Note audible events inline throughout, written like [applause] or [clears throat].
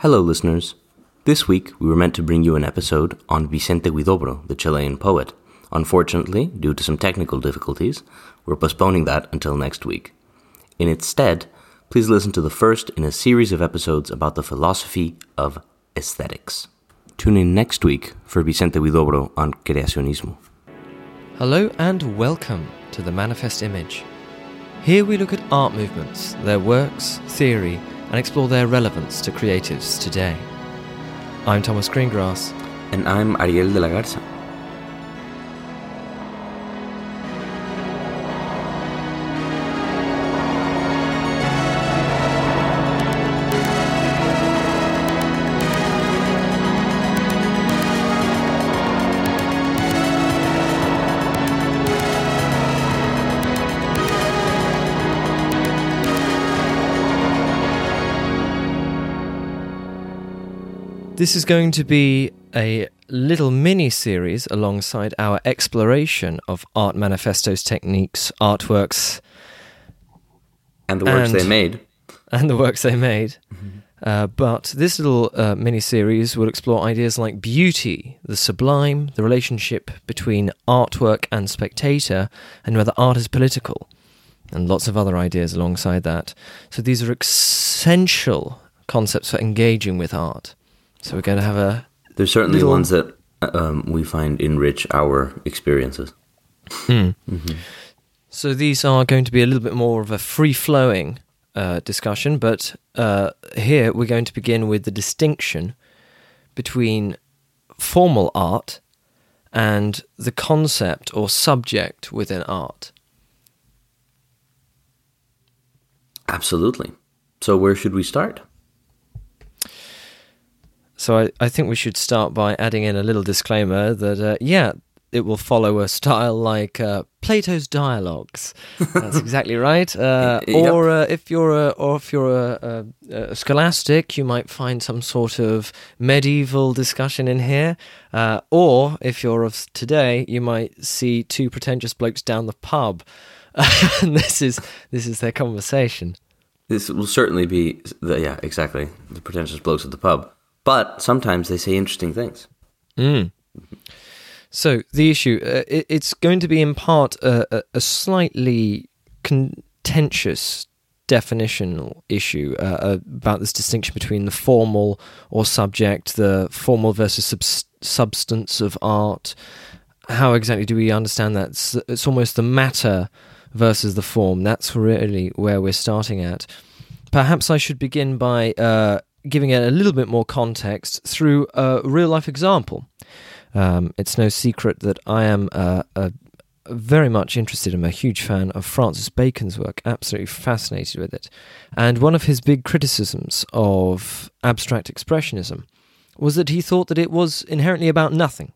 Hello, listeners. This week, we were meant to bring you an episode on Vicente Huidobro, the Chilean poet. Unfortunately, due to some technical difficulties, we're postponing that until next week. In its stead, please listen to the first in a series of episodes about the philosophy of aesthetics. Tune in next week for Vicente Huidobro on creacionismo. Hello and welcome to the Manifest Image. Here we look at art movements, their works, theory, and explore their relevance to creatives today. I'm Thomas Greengrass. And I'm Ariel de la Garza. This is going to be a little mini series alongside our exploration of Art Manifesto's techniques, artworks, And the works And- they made. and the works they made. Uh, but this little uh, mini series will explore ideas like beauty, the sublime, the relationship between artwork and spectator, and whether art is political, and lots of other ideas alongside that. So these are essential concepts for engaging with art. So we're going to have a There's certainly Little- ones that um, we find enrich our experiences. So these are going to be a little bit more of a free flowing uh, discussion, but uh, here we're going to begin with the distinction between formal art and the concept or subject within art. Absolutely. So, where should we start? So I, I think we should start by adding in a little disclaimer that, uh, yeah, it will follow a style like uh, Plato's dialogues. [laughs] That's exactly right. Uh, Yep. Or uh, if you're a, or if you're a, a, a scholastic, you might find some sort of medieval discussion in here. Uh, or if you're of today, you might see two pretentious blokes down the pub, [laughs] and this is this is their conversation. This will certainly be, the, yeah, exactly, the pretentious blokes at the pub. But sometimes they say interesting things. Mm. So the issue, uh, it, it's going to be in part a, a, a slightly contentious definitional issue uh, about this distinction between the formal or subject, the formal versus subs- substance of art. How exactly do we understand that? It's, it's almost the matter versus the form. That's really where we're starting at. Perhaps I should begin by uh, giving it a little bit more context through a real life example. Um, it's no secret that I am uh, a, very much interested. I'm a huge fan of Francis Bacon's work, absolutely fascinated with it. And one of his big criticisms of abstract expressionism was that he thought that it was inherently about nothing.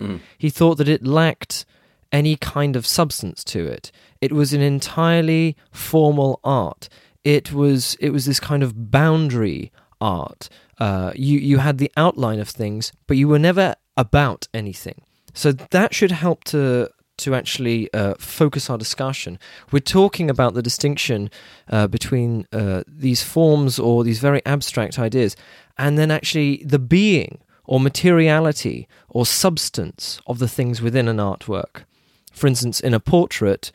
Mm. He thought that it lacked any kind of substance to it. It was an entirely formal art. It was it was this kind of boundary art. Uh, you you had the outline of things, but you were never about anything. So that should help to to actually uh, focus our discussion. We're talking about the distinction uh, between uh, these forms or these very abstract ideas, and then actually the being or materiality or substance of the things within an artwork. For instance, in a portrait,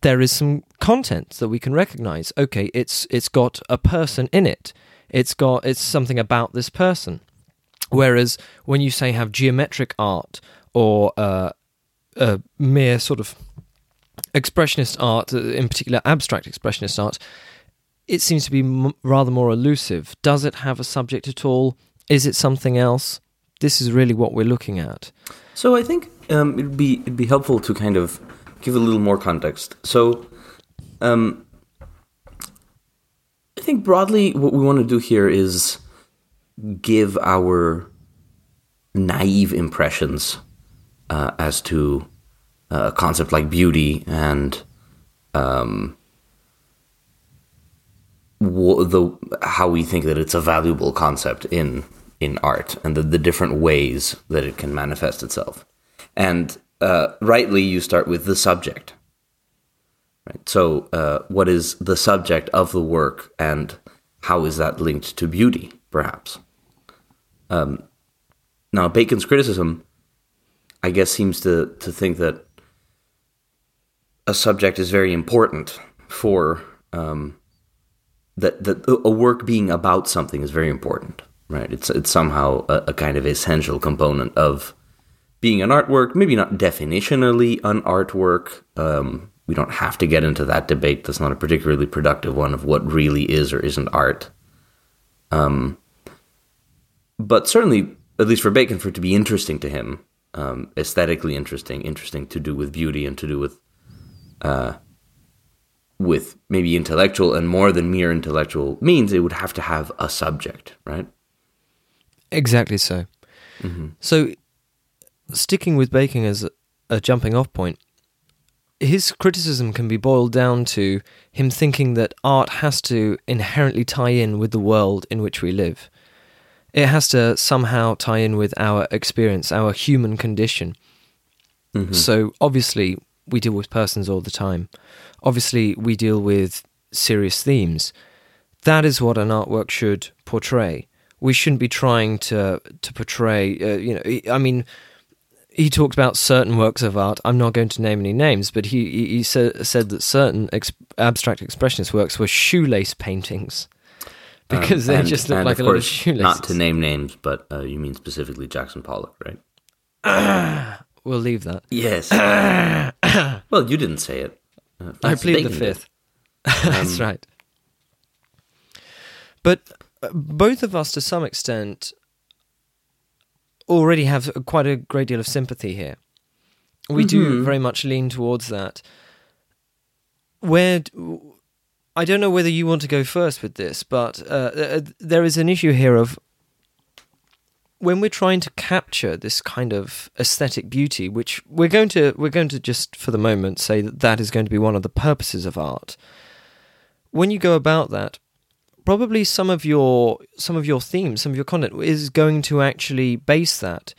there is some content that we can recognize. Okay, it's it's got a person in it. It's got it's something about this person. Whereas when you say have geometric art or uh, a mere sort of expressionist art, uh, in particular abstract expressionist art, it seems to be m- rather more elusive. Does it have a subject at all? Is it something else? This is really what we're looking at. So I think um, it'd be it'd be helpful to kind of give a little more context. So, um, I think broadly what we want to do here is give our naive impressions uh, as to uh, a concept like beauty and um, the how we think that it's a valuable concept in in art and the, the different ways that it can manifest itself. And uh, rightly, you start with the subject. Right. So, uh, what is the subject of the work, and how is that linked to beauty? perhaps. Um, now, Bacon's criticism, I guess, seems to, to think that a subject is very important for um, that that a work being about something is very important, right? It's it's somehow a, a, kind of essential component of being an artwork. Maybe not definitionally an artwork. Um, we don't have to get into that debate. That's not a particularly productive one of what really is or isn't art. Um, but certainly, at least for Bacon, for it to be interesting to him, um, aesthetically interesting, interesting to do with beauty and to do with uh, with maybe intellectual and more than mere intellectual means, it would have to have a subject, right? Exactly so. Mm-hmm. So, sticking with Bacon as a, a jumping off point, his criticism can be boiled down to him thinking that art has to inherently tie in with the world in which we live. It has to somehow tie in with our experience, our human condition. Mm-hmm. So, obviously, we deal with persons all the time. Obviously, we deal with serious themes. That is what an artwork should portray. We shouldn't be trying to to portray. Uh, you know, I mean, he talked about certain works of art. I'm not going to name any names, but he he, he said said that certain ex- abstract expressionist works were shoelace paintings because um, they just look like a lot of shoelaces. Not to name names, but uh, you mean specifically Jackson Pollock, right? [clears throat] we'll leave that. Yes. [clears throat] well, you didn't say it. Uh, I plead the fifth. [laughs] That's um, right. But uh, both of us, to some extent, already have quite a great deal of sympathy here. We mm-hmm. do very much lean towards that. Where I don't know whether you want to go first with this, but uh, uh, there is an issue here of when we're trying to capture this kind of aesthetic beauty, which we're going to we're going to just for the moment say that that is going to be one of the purposes of art. When you go about that, probably some of your some of your themes, some of your content is going to actually base that.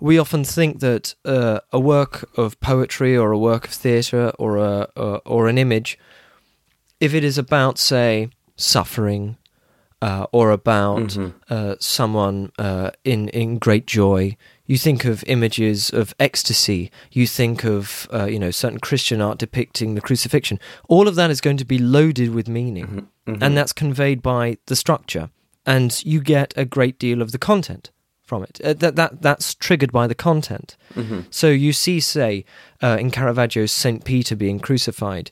We often think that uh, a work of poetry or a work of theatre or a or, or an image, if it is about say suffering uh, or about mm-hmm. uh, someone uh, in in great joy. You think of images of ecstasy. You think of uh, you know certain Christian art depicting the crucifixion. All of that is going to be loaded with meaning, mm-hmm. Mm-hmm. and that's conveyed by the structure, and you get a great deal of the content from it. Uh, that that that's triggered by the content. Mm-hmm. So you see, say, uh, in Caravaggio's Saint Peter being crucified.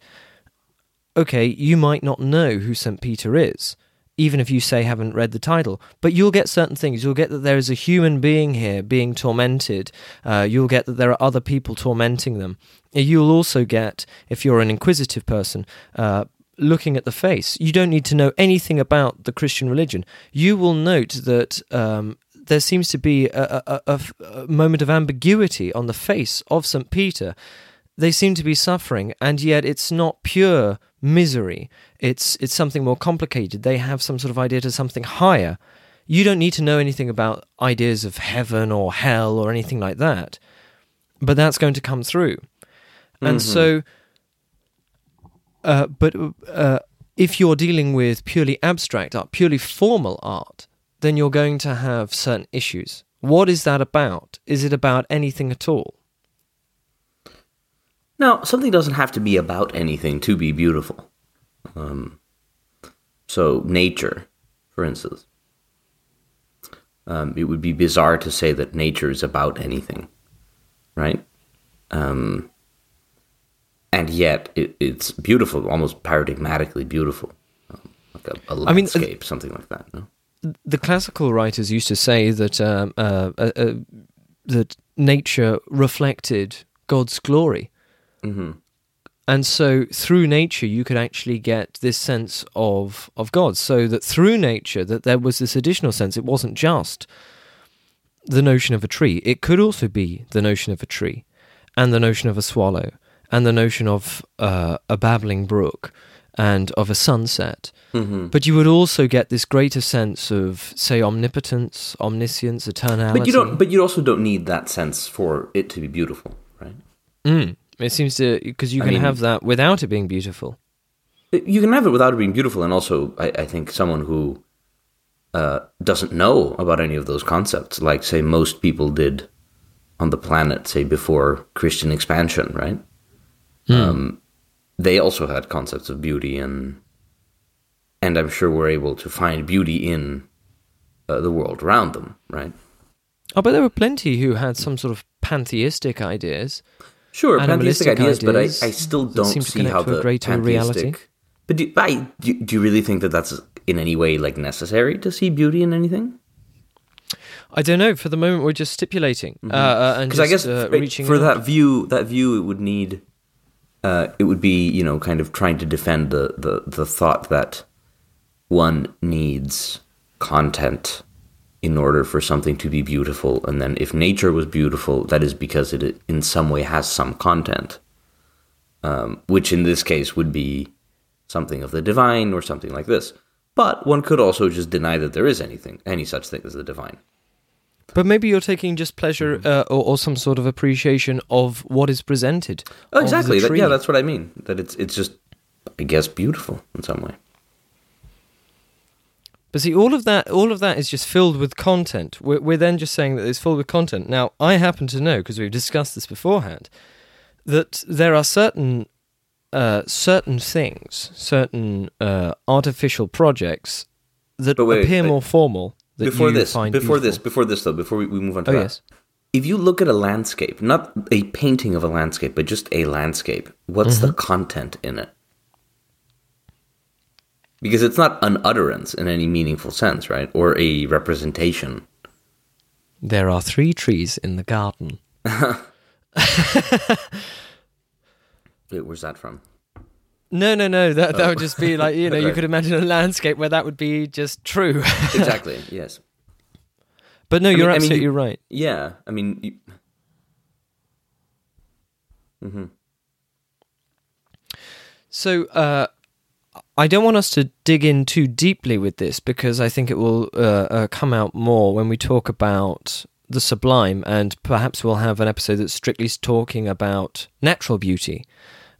Okay, you might not know who Saint Peter is even if you say haven't read the title. But you'll get certain things. You'll get that there is a human being here being tormented. Uh, you'll get that there are other people tormenting them. You'll also get, if you're an inquisitive person, uh, looking at the face. You don't need to know anything about the Christian religion. You will note that um, there seems to be a, a, a, a moment of ambiguity on the face of St. Peter. They seem to be suffering, and yet it's not pure misery. It's it's something more complicated. They have some sort of idea to something higher. You don't need to know anything about ideas of heaven or hell or anything like that. But that's going to come through. And mm-hmm. so uh, but uh, if you're dealing with purely abstract art, purely formal art, then you're going to have certain issues. What is that about? Is it about anything at all? Now, something doesn't have to be about anything to be beautiful. Um, so, nature, for instance. Um, it would be bizarre to say that nature is about anything, right? Um, and yet, it, it's beautiful, almost paradigmatically beautiful, um, like a, a landscape, I mean, uh, something like that. No? The classical writers used to say that um, uh, uh, uh, that nature reflected God's glory. Mm-hmm. And so through nature you could actually get this sense of of God. So that through nature that there was this additional sense. It wasn't just the notion of a tree. It could also be the notion of a tree, and the notion of a swallow, and the notion of uh, a babbling brook, and of a sunset. Mm-hmm. But you would also get this greater sense of, say, omnipotence, omniscience, eternality. But you don't. But you also don't need that sense for it to be beautiful, right? Mm. It seems to because you I can mean, have that without it being beautiful. You can have it without it being beautiful, and also I, I think someone who uh, doesn't know about any of those concepts, like say most people did on the planet, say before Christian expansion, right? Um, they also had concepts of beauty, and and I'm sure were able to find beauty in uh, the world around them, right? Oh, but there were plenty who had some sort of pantheistic ideas. Sure, pantheistic Animalistic ideas, but I, I still don't seem to see how to a the greater pantheistic. reality. But do, I, do, do you really think that that's in any way like necessary to see beauty in anything? I don't know. For the moment, we're just stipulating uh, uh, and Because I guess uh, for- reaching for that view, that view, it would need, uh, it would be you know kind of trying to defend the the the thought that one needs content in order for something to be beautiful, and then if nature was beautiful, that is because it in some way has some content, um, which in this case would be something of the divine or something like this. But one could also just deny that there is anything, any such thing as the divine. But maybe you're taking just pleasure Mm-hmm. uh, or, or some sort of appreciation of what is presented. Oh, exactly. That, yeah, that's what I mean. That it's it's just, I guess, beautiful in some way. But see, all of that, all of that is just filled with content. We're, we're then just saying that it's filled with content. Now, I happen to know because we've discussed this beforehand that there are certain uh, certain things, certain uh, artificial projects that wait, appear wait. more formal. Before this, before this, before this though, before we, we move on to Oh that, yes. if you look at a landscape, not a painting of a landscape, but just a landscape, what's Mm-hmm. the content in it? Because it's not an utterance in any meaningful sense, right? Or a representation. There are three trees in the garden. [laughs] [laughs] Wait, where's that from? No, no, no. That Oh. that would just be like you know you could imagine a landscape where that would be just true. [laughs] Exactly. yes. but no, mean- you're I mean, absolutely you- right. Yeah. I mean, you, hmm So uh, I don't want us to dig in too deeply with this because I think it will uh, uh, come out more when we talk about the sublime, and perhaps we'll have an episode that's strictly talking about natural beauty.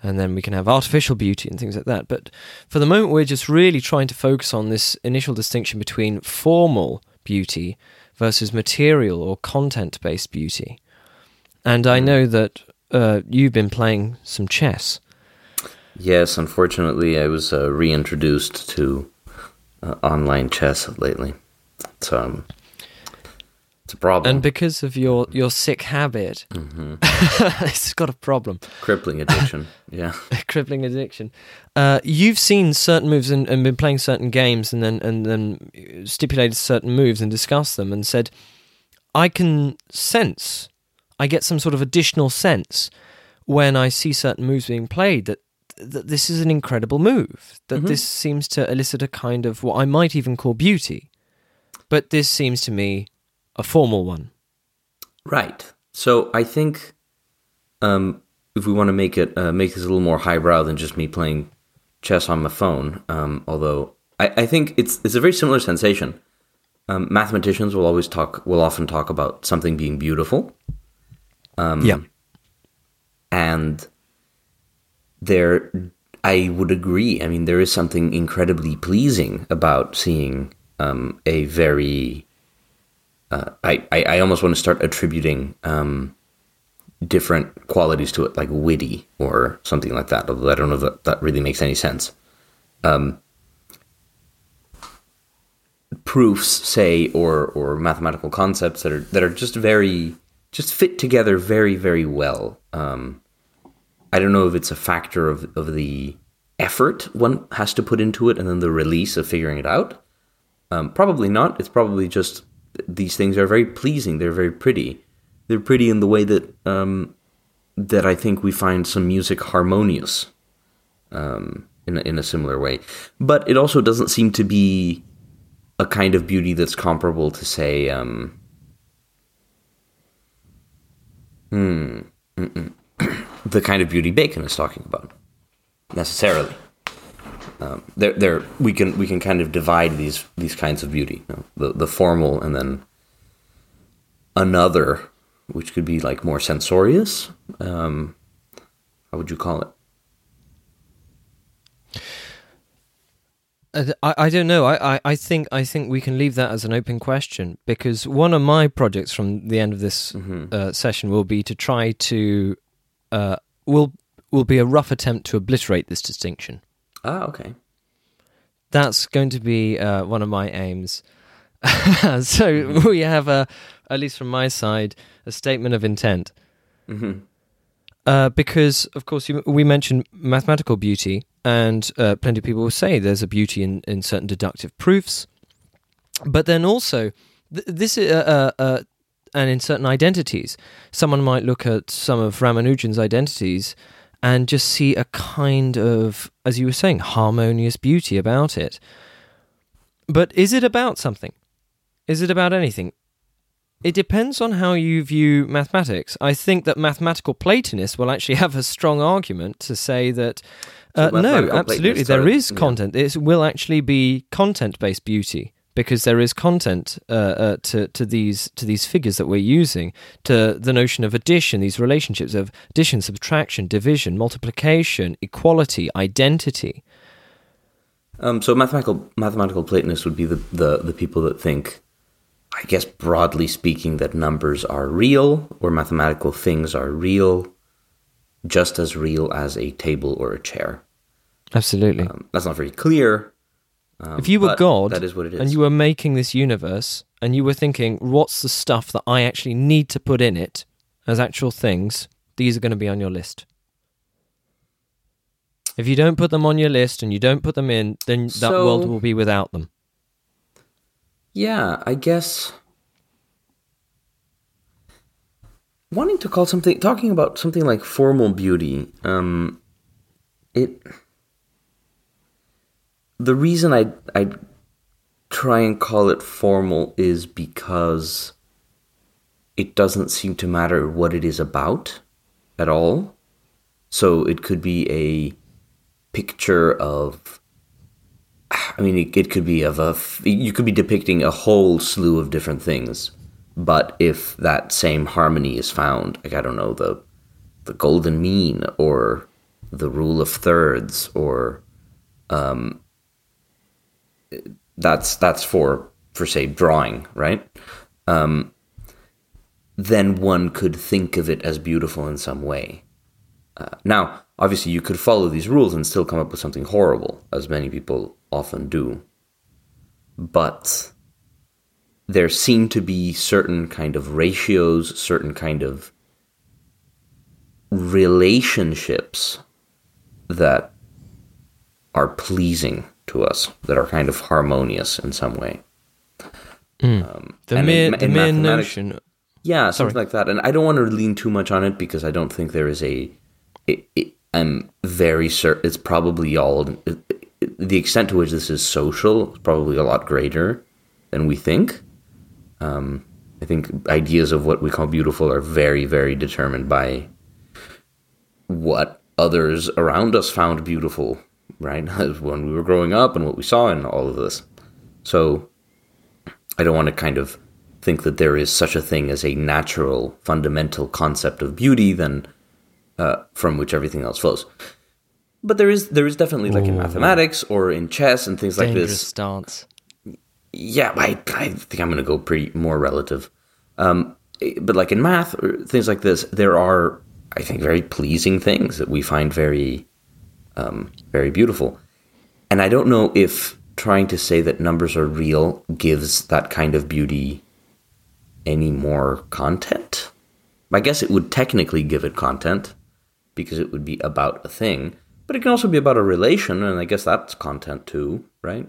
And then we can have artificial beauty and things like that. But for the moment, we're just really trying to focus on this initial distinction between formal beauty versus material or content based beauty. And I know that uh, you've been playing some chess. Yes, unfortunately, I was uh, reintroduced to uh, online chess lately. It's um, it's a problem. And because of your, your sick habit, Mm-hmm. [laughs] it's got a problem. crippling [laughs] addiction. yeah. [laughs] crippling addiction. Uh, you've seen certain moves and, and been playing certain games, and then and then stipulated certain moves and discussed them, and said, "I can sense, I get some sort of additional sense when I see certain moves being played that." That this is an incredible move. That this seems to elicit a kind of what I might even call beauty, but this seems to me a formal one. Right. So I think um, if we want to make it uh, make this a little more highbrow than just me playing chess on my phone, um, although I, I think it's it's a very similar sensation. Um, mathematicians will always talk will often talk about something being beautiful. Um, yeah. and there i would agree i mean there is something incredibly pleasing about seeing um, a very I, I, almost want to start attributing um, different qualities to it like witty or something like that although i don't know if that, that really makes any sense um, proofs say or or mathematical concepts that are that are just very just fit together very very well um, I don't know if it's a factor of, of the effort one has to put into it and then the release of figuring it out. Um, probably not. It's probably just these things are very pleasing. They're very pretty. They're pretty in the way that um, that I think we find some music harmonious um, in a, in a similar way. But it also doesn't seem to be a kind of beauty that's comparable to say. Um, hmm. [coughs] the kind of beauty Bacon is talking about necessarily. Um, there, there, we can we can kind of divide these these kinds of beauty, you know, the the formal and then another, which could be like more censorious. Um, how would you call it? Uh, I, I don't know. I, I, I think I think we can leave that as an open question because one of my projects from the end of this Mhm. uh, session will be to try to uh, will will be a rough attempt to obliterate this distinction. Ah, okay. That's going to be uh, one of my aims. [laughs] so we have a, at least from my side, a statement of intent. hmm Uh, because, of course, you, we mentioned mathematical beauty, and uh, plenty of people will say there's a beauty in, in certain deductive proofs. But then also, th- this is, uh, uh, uh, and in certain identities, someone might look at some of Ramanujan's identities and just see a kind of, as you were saying, harmonious beauty about it. But is it about something? Is it about anything? It depends on how you view mathematics. I think that mathematical Platonists will actually have a strong argument to say that So uh, no, absolutely, there is is yeah. content. It will actually be content-based beauty because there is content uh, uh, to to these to these figures that we're using. To the notion of addition, these relationships of addition, subtraction, division, multiplication, equality, identity. Um, so mathematical mathematical Platonists would be the, the, the people that think, I guess broadly speaking, that numbers are real or mathematical things are real, just as real as a table or a chair. Absolutely. Um, that's not very clear. Um, if you were God that is what it is. and you were making this universe and you were thinking, what's the stuff that I actually need to put in it as actual things, these are going to be on your list. If you don't put them on your list and you don't put them in, then that So- world will be without them. Yeah, I guess wanting to call something talking about something like formal beauty, um it the reason I I try and call it formal is because it doesn't seem to matter what it is about at all. So it could be a picture of I mean, it, it could be of a. You could be depicting a whole slew of different things, but if that same harmony is found, like I don't know the, the golden mean or the rule of thirds, or, um, that's that's for for say drawing, right? Um, then one could think of it as beautiful in some way. Uh, now, obviously, you could follow these rules and still come up with something horrible, as many people often do. But there seem to be certain kind of ratios, certain kind of relationships that are pleasing to us, that are kind of harmonious in some way. Um, The mere, the mere notion. yeah, something Sorry. like that. And I don't want to lean too much on it because I don't think there is a. It, it, I'm very certain it's probably all. It- the extent to which this is social is probably a lot greater than we think. Um, I think ideas of what we call beautiful are very, very determined by what others around us found beautiful, right? [laughs] when we were growing up and what we saw in all of this. So I don't want to kind of think that there is such a thing as a natural, fundamental concept of beauty, then uh, from which everything else flows. But there is there is definitely like in mathematics or in chess and things like this. stance. Yeah, I I think I'm going to go pretty more relative. Um, but like in math or things like this, there are I think very pleasing things that we find very um, very beautiful. And I don't know if trying to say that numbers are real gives that kind of beauty any more content. I guess it would technically give it content because it would be about a thing, but it can also be about a relation, and I guess that's content too, right?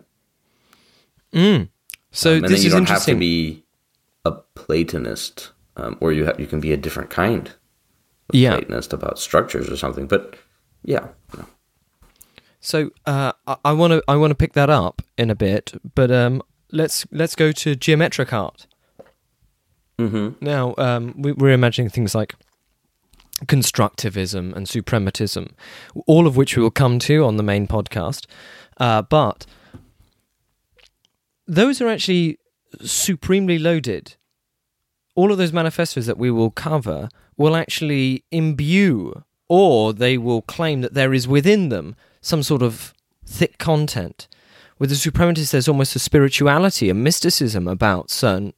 Mm. So Um, and this then you is don't have to be a Platonist, um, or you ha- you can be a different kind of Yeah. Platonist about structures or something. But yeah, no. So uh, I want to I want to pick that up in a bit, but um, let's let's go to geometric art. Mhm. Now um, we, we're imagining things like constructivism and suprematism, all of which we will come to on the main podcast. Uh, but those are actually supremely loaded. All of those manifestos that we will cover will actually imbue, or they will claim that there is within them some sort of thick content, with the suprematist, there's almost a spirituality, a mysticism about certain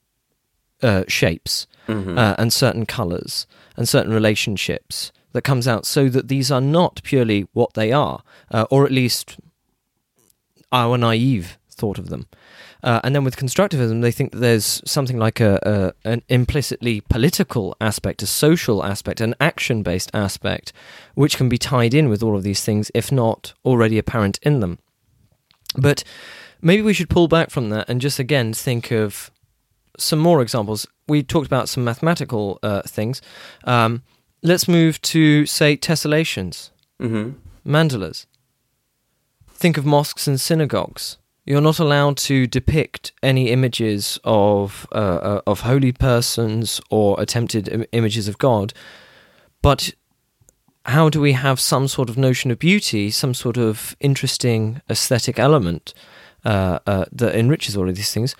uh, shapes Mhm. uh, and certain colors and certain relationships that comes out so that these are not purely what they are, uh, or at least our naive thought of them. Uh, and then with constructivism, they think that there's something like a, a an implicitly political aspect, a social aspect, an action based aspect, which can be tied in with all of these things, if not already apparent in them. But maybe we should pull back from that and just again think of some more examples. We talked about some mathematical uh, things. Um, let's move to, say, tessellations, Mhm. mandalas. Think of mosques and synagogues. You're not allowed to depict any images of uh, uh, of holy persons or attempted Im- images of God, but how do we have some sort of notion of beauty, some sort of interesting aesthetic element uh, uh, that enriches all of these things?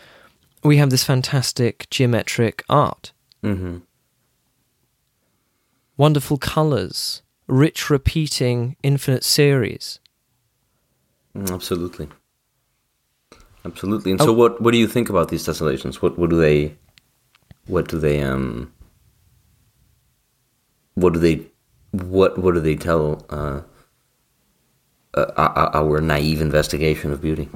We have this fantastic geometric art, Mhm. wonderful colors, rich repeating infinite series. Mm, Absolutely. Absolutely. And Oh. so what what do you think about these tessellations? What what do they what do they um what do they what what do they tell uh, uh, our our naive investigation of beauty?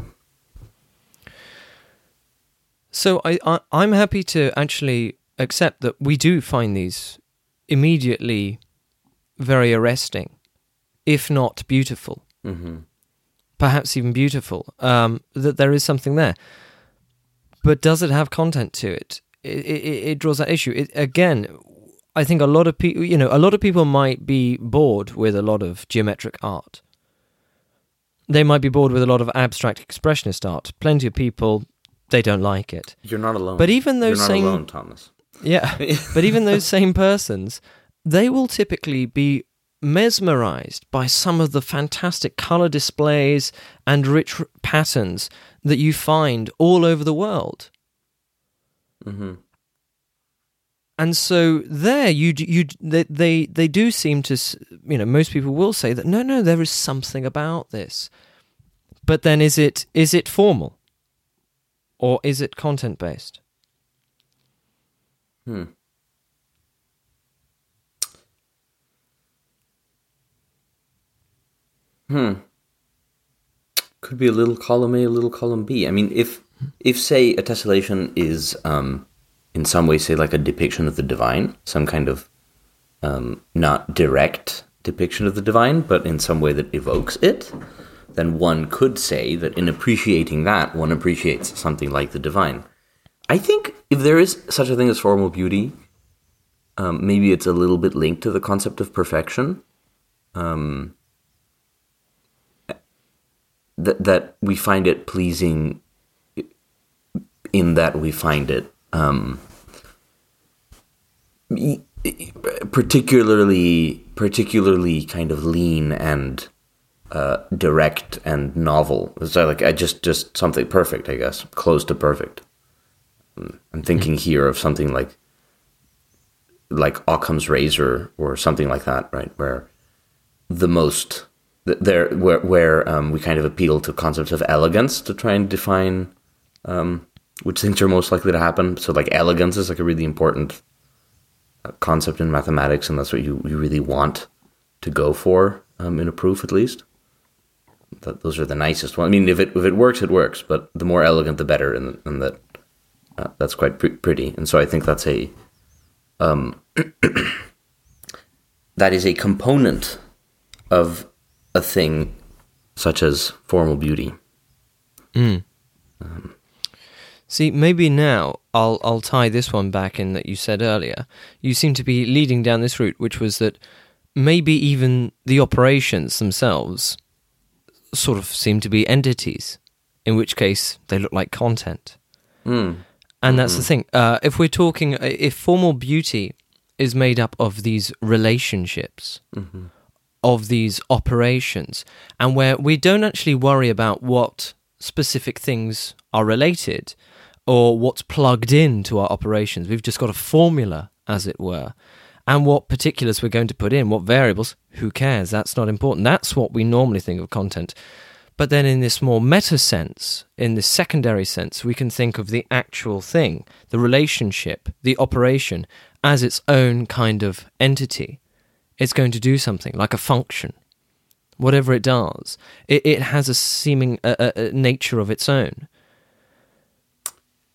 So I, I I'm happy to actually accept that we do find these immediately very arresting, if not beautiful, Mhm. Perhaps even beautiful. Um, that there is something there, but does it have content to it? It, it, it draws that issue. It, again, I think a lot of people, you know, a lot of people might be bored with a lot of geometric art. They might be bored with a lot of abstract expressionist art. Plenty of people, they don't like it. You're not alone. But even those You're not same alone, Thomas. Yeah. [laughs] but even those same persons, they will typically be mesmerized by some of the fantastic color displays and rich patterns that you find all over the world. hmm And so there you you they they, they do seem to you know most people will say that no no there is something about this. But then is it is it formal? Or is it content based? Hmm. Hmm. Could be a little column A, a little column B. I mean, if if say a tessellation is um, in some way, say like a depiction of the divine, some kind of um, not direct depiction of the divine, but in some way that evokes it, then one could say that in appreciating that, one appreciates something like the divine. I think if there is such a thing as formal beauty, um, maybe it's a little bit linked to the concept of perfection. Um, that that we find it pleasing in that we find it um, particularly particularly kind of lean and uh, direct and novel. So like I just just something perfect, I guess, close to perfect. I'm thinking here of something like like Occam's razor or something like that, right? Where the most there where where um, we kind of appeal to concepts of elegance to try and define um, which things are most likely to happen. So like elegance is like a really important uh, concept in mathematics, and that's what you, you really want to go for um, in a proof, at least. That those are the nicest ones. I mean, if it if it works, it works. But the more elegant, the better, and, and that uh, that's quite pre- pretty. And so I think that's a um, [clears throat] that is a component of a thing such as formal beauty. Mm. See, maybe now I'll I'll tie this one back in that you said earlier. You seem to be leading down this route, which was that maybe even the operations themselves sort of seem to be entities, in which case they look like content. Mm. And that's the thing. Uh, if we're talking, if formal beauty is made up of these relationships, hmm of these operations, and where we don't actually worry about what specific things are related or what's plugged into our operations. We've just got a formula, as it were. And what particulars we're going to put in, what variables, who cares? That's not important. That's what we normally think of content. But then, in this more meta sense, in this secondary sense, we can think of the actual thing, the relationship, the operation, as its own kind of entity. It's going to do something like a function. Whatever it does, it, it has a seeming a, a, a nature of its own.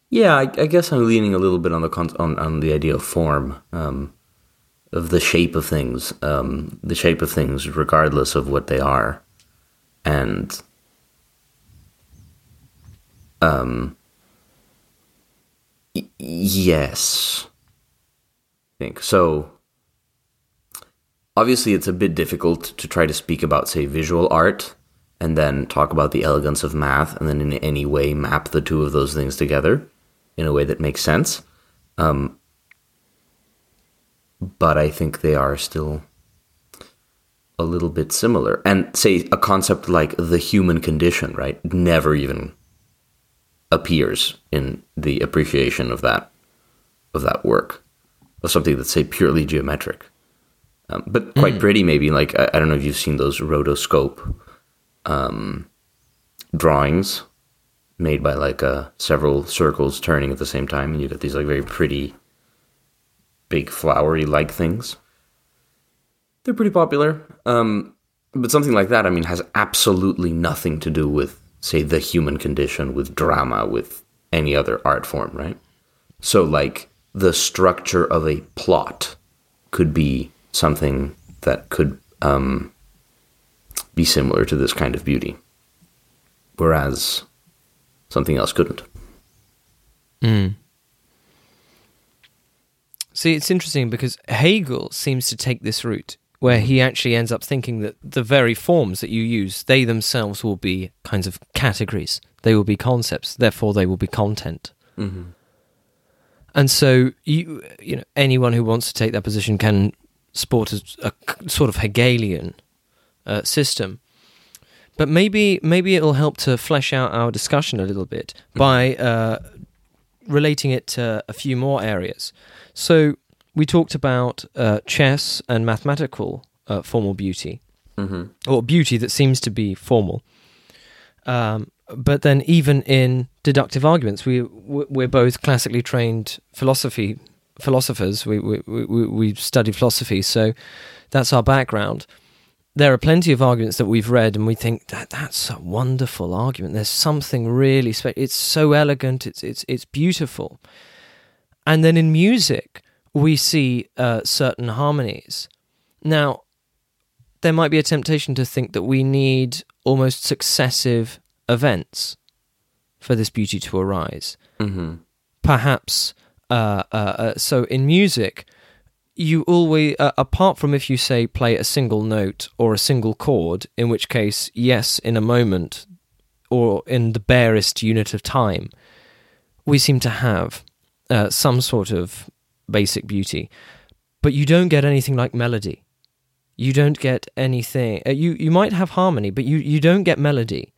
Yeah, I, I, guess I'm leaning a little bit on the con- on, on the idea of form, um, of the shape of things, um, the shape of things, regardless of what they are, and um, y- yes, I think so. Obviously, it's a bit difficult to try to speak about, say, visual art and then talk about the elegance of math and then in any way map the two of those things together in a way that makes sense. Um, but I think they are still a little bit similar. And say a concept like the human condition, right, never even appears in the appreciation of that of that work of something that's say purely geometric, um, but quite mm. pretty. Maybe like I, I, don't know if you've seen those rotoscope um, drawings made by like uh, several circles turning at the same time, and you get these like very pretty, big flowery like things. They're pretty popular, um, but something like that, I mean, has absolutely nothing to do with, say, the human condition, with drama, with any other art form, right? So, like, the structure of a plot could be something that could um, be similar to this kind of beauty, whereas something else couldn't. Mm. See, it's interesting because Hegel seems to take this route where he actually ends up thinking that the very forms that you use, they themselves will be kinds of categories. They will be concepts. Therefore, they will be content. Mm-hmm. And so, you you know, anyone who wants to take that position can sport a, a sort of Hegelian uh, system. But maybe maybe it'll help to flesh out our discussion a little bit mm-hmm. by uh, relating it to a few more areas. So we talked about uh, chess and mathematical uh, formal beauty, mm-hmm. or beauty that seems to be formal. Um, but then, even in deductive arguments, we we're both classically trained philosophy philosophers. We we we, we study philosophy, so that's our background there are plenty of arguments that we've read and we think that that's a wonderful argument. There's something really special. It's so elegant. It's it's it's beautiful. And then in music, we see uh, certain harmonies. Now, there might be a temptation to think that we need almost successive events for this beauty to arise. Mm-hmm. Perhaps, uh, uh, uh so in music, you always, uh, apart from if you say play a single note or a single chord, in which case, yes, in a moment or in the barest unit of time, we seem to have uh, some sort of basic beauty. But you don't get anything like melody. You don't get anything. You you might have harmony, but you, you don't get melody,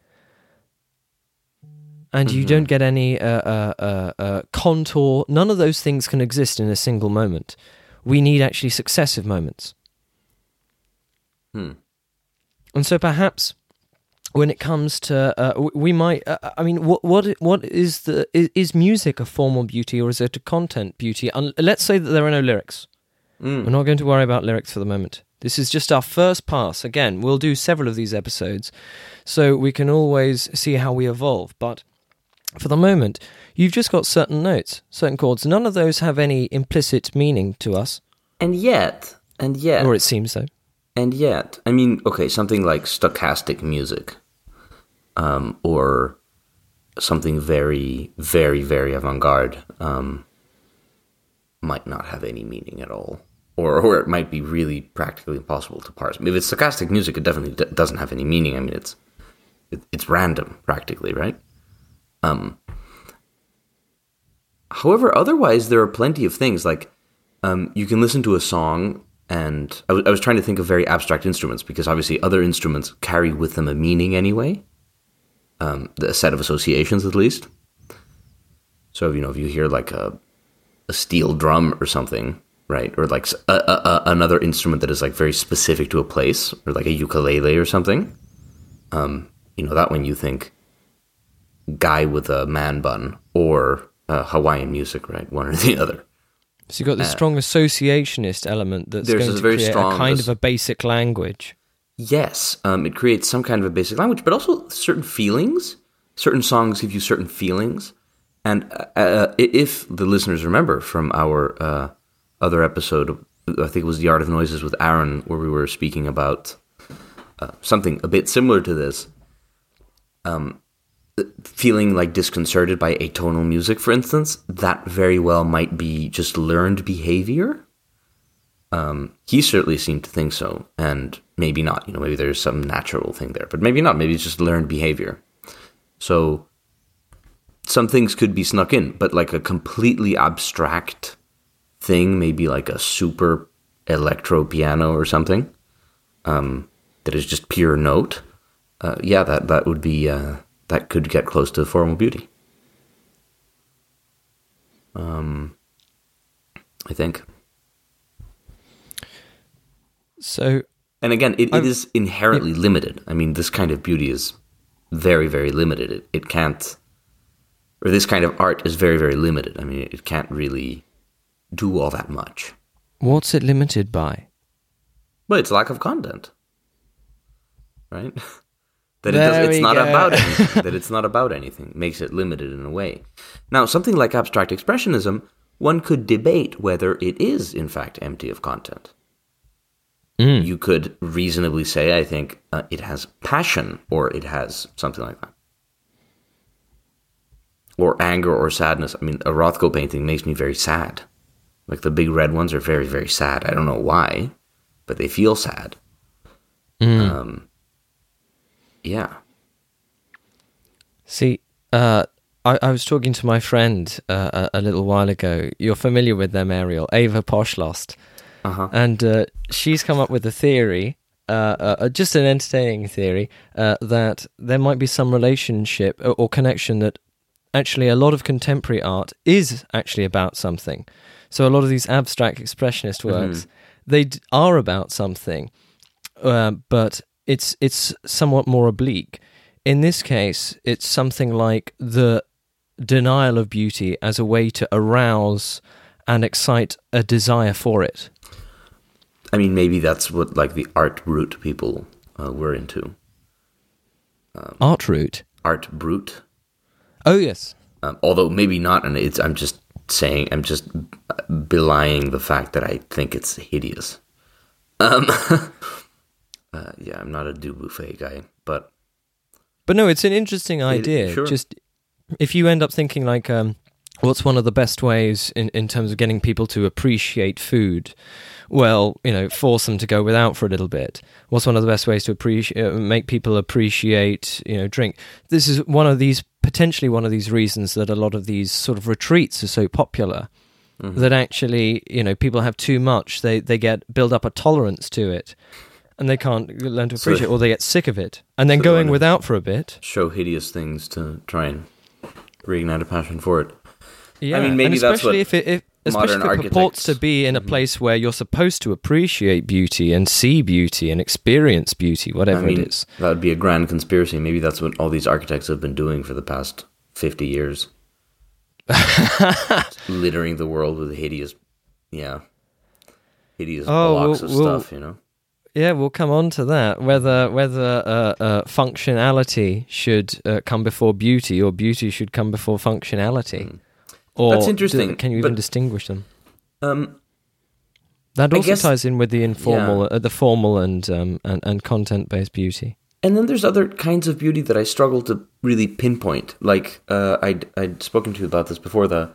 and mm-hmm. you don't get any uh, uh, uh, uh, contour. None of those things can exist in a single moment we need actually successive moments. Hmm. And so perhaps when it comes to uh, we might uh, i mean what what what is the is, is, music a formal beauty or is it a content beauty and let's say that there are no lyrics mm. we're not going to worry about lyrics for the moment this is just our first pass again we'll do several of these episodes so we can always see how we evolve but for the moment you've just got certain notes, certain chords. None of those have any implicit meaning to us. And yet, and yet. Or it seems so. And yet, I mean, okay, something like stochastic music, um, or something very, very, very avant garde, um, might not have any meaning at all. Or, or it might be really practically impossible to parse. I mean, If it's stochastic music, it definitely d- doesn't have any meaning. I mean, it's it, it's random practically, right? Um, However, otherwise, there are plenty of things like um, you can listen to a song, and I, w- I was trying to think of very abstract instruments because obviously other instruments carry with them a meaning anyway, um, a set of associations at least. So you know, if you hear like a a steel drum or something, right, or like a, a, another instrument that is like very specific to a place, or like a ukulele or something, um, you know that when you think guy with a man bun or uh, Hawaiian music, right? One or the other. So you've got this strong associationist element that's going a to very create strong a kind of a basic language. Yes, um, it creates some kind of a basic language, but also certain feelings. Certain songs give you certain feelings, and uh, uh, if the listeners remember from our uh, other episode, I think it was the Art of Noises with Aaron, where we were speaking about uh, something a bit similar to this. Um, feeling like disconcerted by atonal music, for instance, that very well might be just learned behavior. Um, he certainly seemed to think so, and maybe not. You know, maybe there's some natural thing there, but maybe not. Maybe it's just learned behavior. So some things could be snuck in, but like a completely abstract thing, maybe like a super electro piano or something, um, that is just pure note. Uh, yeah, that that would be uh, that could get close to formal beauty. Um, I think. So And again, it, it is inherently limited. I mean, this kind of beauty is very, very limited. It, it can't, or this kind of art is very, very limited. I mean, it can't really do all that much. what's it limited by? Well, it's lack of content, right? [laughs] that it does, it's not go. about [laughs] anything. that it's not about anything makes it limited in a way. Now, something like abstract expressionism, one could debate whether it is in fact empty of content. You could reasonably say, I think, uh, it has passion, or it has something like that, or anger or sadness. I mean, a Rothko painting makes me very sad. Like the big red ones are very, very sad. I don't know why, but they feel sad. Um, yeah. See, uh, I, I was talking to my friend uh, a, a little while ago. You're familiar with them, Ariel, Ava Poshlost. Uh-huh. And uh, she's come up with a theory, uh, uh, just an entertaining theory, uh, that there might be some relationship or, or connection that actually a lot of contemporary art is actually about something. So a lot of these abstract expressionist works, they d- are about something, uh, but it's it's somewhat more oblique. In this case, it's something like the denial of beauty as a way to arouse and excite a desire for it. I mean, maybe that's what like the art brut people uh, were into. Art route. Art brut, Oh yes. um, although maybe not. And it's I'm just saying I'm just belying the fact that I think it's hideous. Um, [laughs] uh, yeah, I'm not a Dubuffet guy, but But no, it's an interesting idea. sure. Just if you end up thinking like, um, what's one of the best ways in, in terms of getting people to appreciate food? Well, you know, force them to go without for a little bit. What's one of the best ways to appreciate, uh, make people appreciate, you know, drink? This is one of these potentially one of these reasons that a lot of these sort of retreats are so popular. That actually, you know, people have too much. They they get build up a tolerance to it, and they can't learn to So- appreciate, or they get sick of it, and then So going without for a bit. show hideous things to try and reignite a passion for it. Yeah, I mean, maybe that's especially what if it, if, especially if it purports to be in a place where you're supposed to appreciate beauty and see beauty and experience beauty, whatever I mean, it is. that would be a grand conspiracy. Maybe that's what all these architects have been doing for the past 50 years. [laughs] Littering the world with hideous, yeah, hideous Oh, blocks we'll- of we'll- stuff, you know? Yeah, we'll come on to that. Whether whether uh, uh, functionality should uh, come before beauty, or beauty should come before functionality, or Hmm. That's do- interesting, can you even distinguish them? Um, That also guess- ties in with the informal, uh, the formal and um, and, and content based beauty. and then there's other kinds of beauty that I struggle to really pinpoint. Like uh, I'd I'd spoken to you about this before. The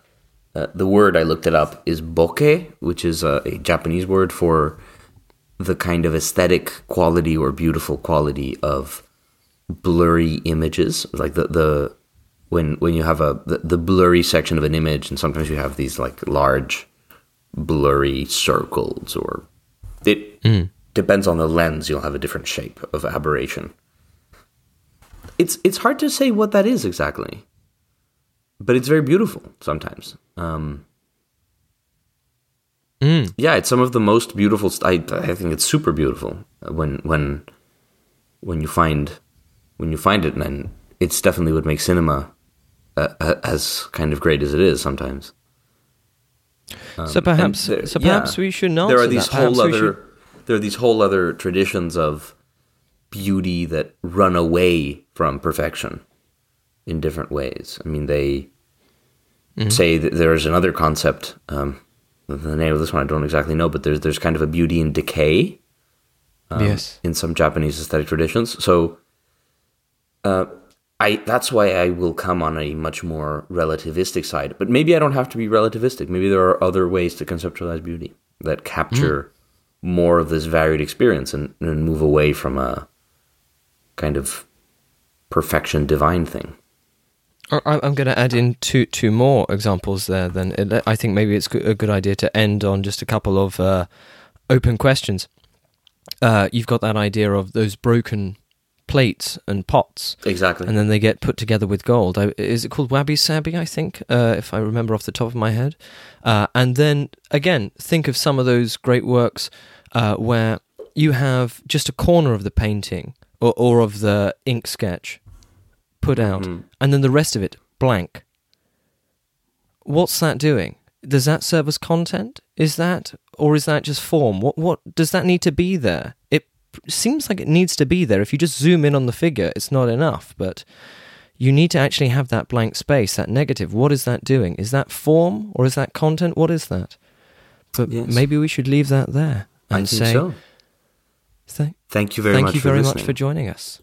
uh, the word I looked it up is bokeh, which is a Japanese word for the kind of aesthetic quality or beautiful quality of blurry images, like the the when when you have a the, the blurry section of an image, and sometimes you have these like large blurry circles, or it depends on the lens. You'll have a different shape of aberration. It's it's hard to say what that is exactly, but it's very beautiful sometimes. Um, Mm. yeah, it's some of the most beautiful. St- I I think it's super beautiful when when when you find when you find it, and it's definitely what makes cinema uh, as kind of great as it is sometimes. Um, so perhaps, there, so perhaps yeah, we should not. There are these whole other, should... there are these whole other traditions of beauty that run away from perfection in different ways. I mean, they mm-hmm. say that there's another concept. Um, the name of this one I don't exactly know, but there's there's kind of a beauty in decay. Um, yes. In some Japanese aesthetic traditions, so uh, I that's why I will come on a much more relativistic side. But maybe I don't have to be relativistic. Maybe there are other ways to conceptualize beauty that capture mm. more of this varied experience and, and move away from a kind of perfection divine thing. I'm going to add in two two more examples there. Then I think maybe it's a good idea to end on just a couple of uh, open questions. Uh, you've got that idea of those broken plates and pots, exactly, and then they get put together with gold. Is it called wabi sabi? I think, uh, if I remember off the top of my head. Uh, and then again, think of some of those great works uh, where you have just a corner of the painting or, or of the ink sketch put out, mm. and then the rest of it blank. What's that doing? Does that serve as content? Is that, or is that just form? What what does that need to be there? It seems like it needs to be there. If you just zoom in on the figure, it's not enough, but you need to actually have that blank space, that negative. What is that doing? Is that form or is that content? What is that? But yes. maybe we should leave that there and say, so. Th- thank you very thank much. Thank you very listening. much for joining us.